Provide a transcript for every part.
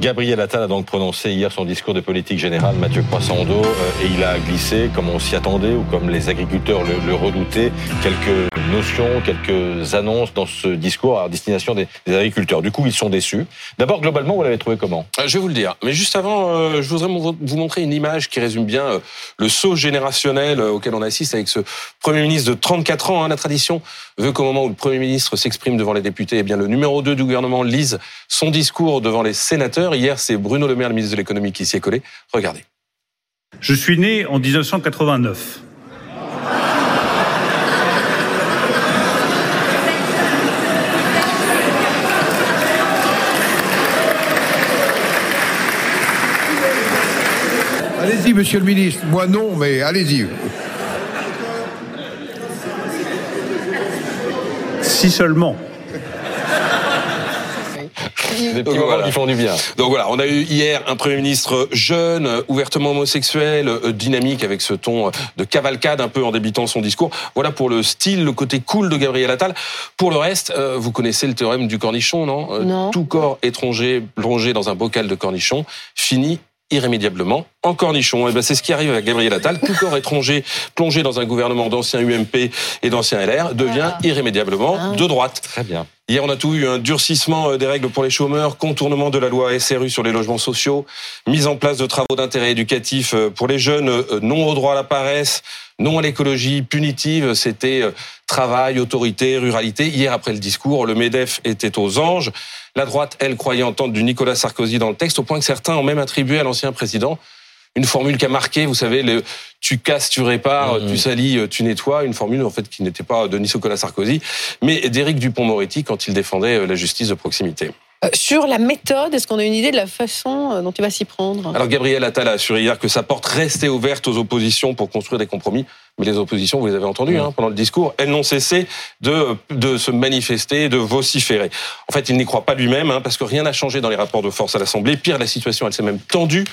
Gabriel Attal a donc prononcé hier son discours de politique générale, Mathieu Croissando, euh, et il a glissé, comme on s'y attendait ou comme les agriculteurs le, redoutaient, quelques notions, quelques annonces dans ce discours à destination des, agriculteurs. Du coup, ils sont déçus. D'abord, globalement, vous l'avez trouvé comment? Euh, Je vais vous le dire. Mais juste avant, euh, je voudrais vous montrer une image qui résume bien le saut générationnel auquel on assiste avec ce Premier ministre de 34 ans. Hein. La tradition veut qu'au moment où le Premier ministre s'exprime devant les députés, eh bien, le numéro 2 du gouvernement lise son discours devant les sénateurs Hier, c'est Bruno Le Maire, le ministre de l'économie, qui s'y est collé. Regardez. Je suis né en 1989. Allez-y, monsieur le ministre. Moi, non, mais allez-y. Si seulement. Des petits moments qui font du bien. Donc voilà, on a eu hier un Premier ministre jeune, ouvertement homosexuel, euh, dynamique avec ce ton euh, de cavalcade un peu en débitant son discours. Voilà pour le style, le côté cool de Gabriel Attal. Pour le reste, euh, vous connaissez le théorème du cornichon, non, non. Tout corps étranger plongé dans un bocal de cornichon finit irrémédiablement en cornichon. Et eh ben c'est ce qui arrive à Gabriel Attal. Tout corps étranger plongé dans un gouvernement d'anciens UMP et d'anciens LR devient irrémédiablement ah. de droite. Très bien. Hier, on a tout eu un durcissement euh, des règles pour les chômeurs, contournement de la loi SRU sur les logements sociaux, mise en place de travaux d'intérêt éducatif euh, pour les jeunes, euh, non au droit à la paresse, non à l'écologie punitive, c'était travail, autorité, ruralité. Hier, après le discours, le MEDEF était aux anges. La droite, elle, croyait entendre du Nicolas Sarkozy dans le texte, au point que certains ont même attribué à l'ancien président une formule qui a marqué, vous savez, le, tu casses, tu répares, mmh. tu salis, tu nettoies, une formule en fait qui n'était pas de Nicolas Sarkozy, mais d'Éric Dupont-Moretti quand il défendait euh, la justice de proximité. Euh, sur la méthode, est-ce qu'on a une idée de la façon euh, dont il va s'y prendre? Alors Gabriel Attal a assuré hier que sa porte restait ouverte aux oppositions pour construire des compromis. Mais les oppositions, vous les avez entendues hein, pendant le discours, elles n'ont cessé de, de se manifester, de vociférer. En fait, il n'y croit pas lui-même, hein, parce que rien n'a changé dans les rapports de force à l'Assemblée. Pire, la situation, elle s'est même tendue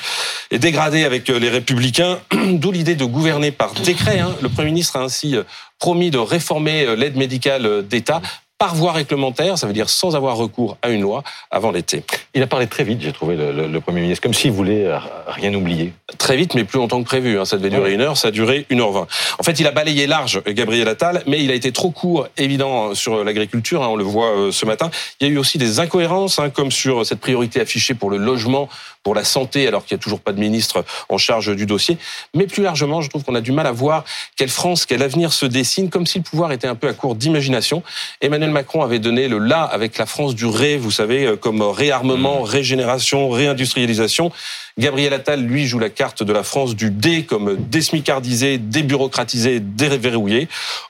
et dégradée avec les Républicains, d'où l'idée de gouverner par décret. Hein. Le Premier ministre a ainsi promis de réformer l'aide médicale d'État par voie réglementaire, ça veut dire sans avoir recours à une loi avant l'été. Il a parlé très vite, j'ai trouvé, le, Premier ministre, comme s'il voulait euh, rien oublier. Très vite, mais plus longtemps que prévu. Hein. Ça devait durer une heure, ça a duré une heure vingt. En fait, il a balayé large Gabriel Attal, mais il a été trop court, évident, sur l'agriculture, hein, on le voit euh, ce matin. Il y a eu aussi des incohérences, hein, comme sur cette priorité affichée pour le logement, pour la santé, alors qu'il n'y a toujours pas de ministre en charge du dossier. Mais plus largement, je trouve qu'on a du mal à voir quelle France, quel avenir se dessine, comme si le pouvoir était un peu à court d'imagination. Emmanuel Macron avait donné le là avec la France du ré, vous savez, euh, comme réarmement, mmh. régénération, réindustrialisation. Gabriel Attal, lui, joue la carte de la France du dé comme désmicardisé, débureaucratisé, déverrouillé.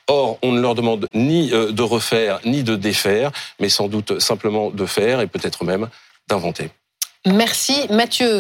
Or, on ne leur demande ni euh, de refaire, ni de défaire, mais sans doute simplement de faire et peut-être même d'inventer. Merci Mathieu.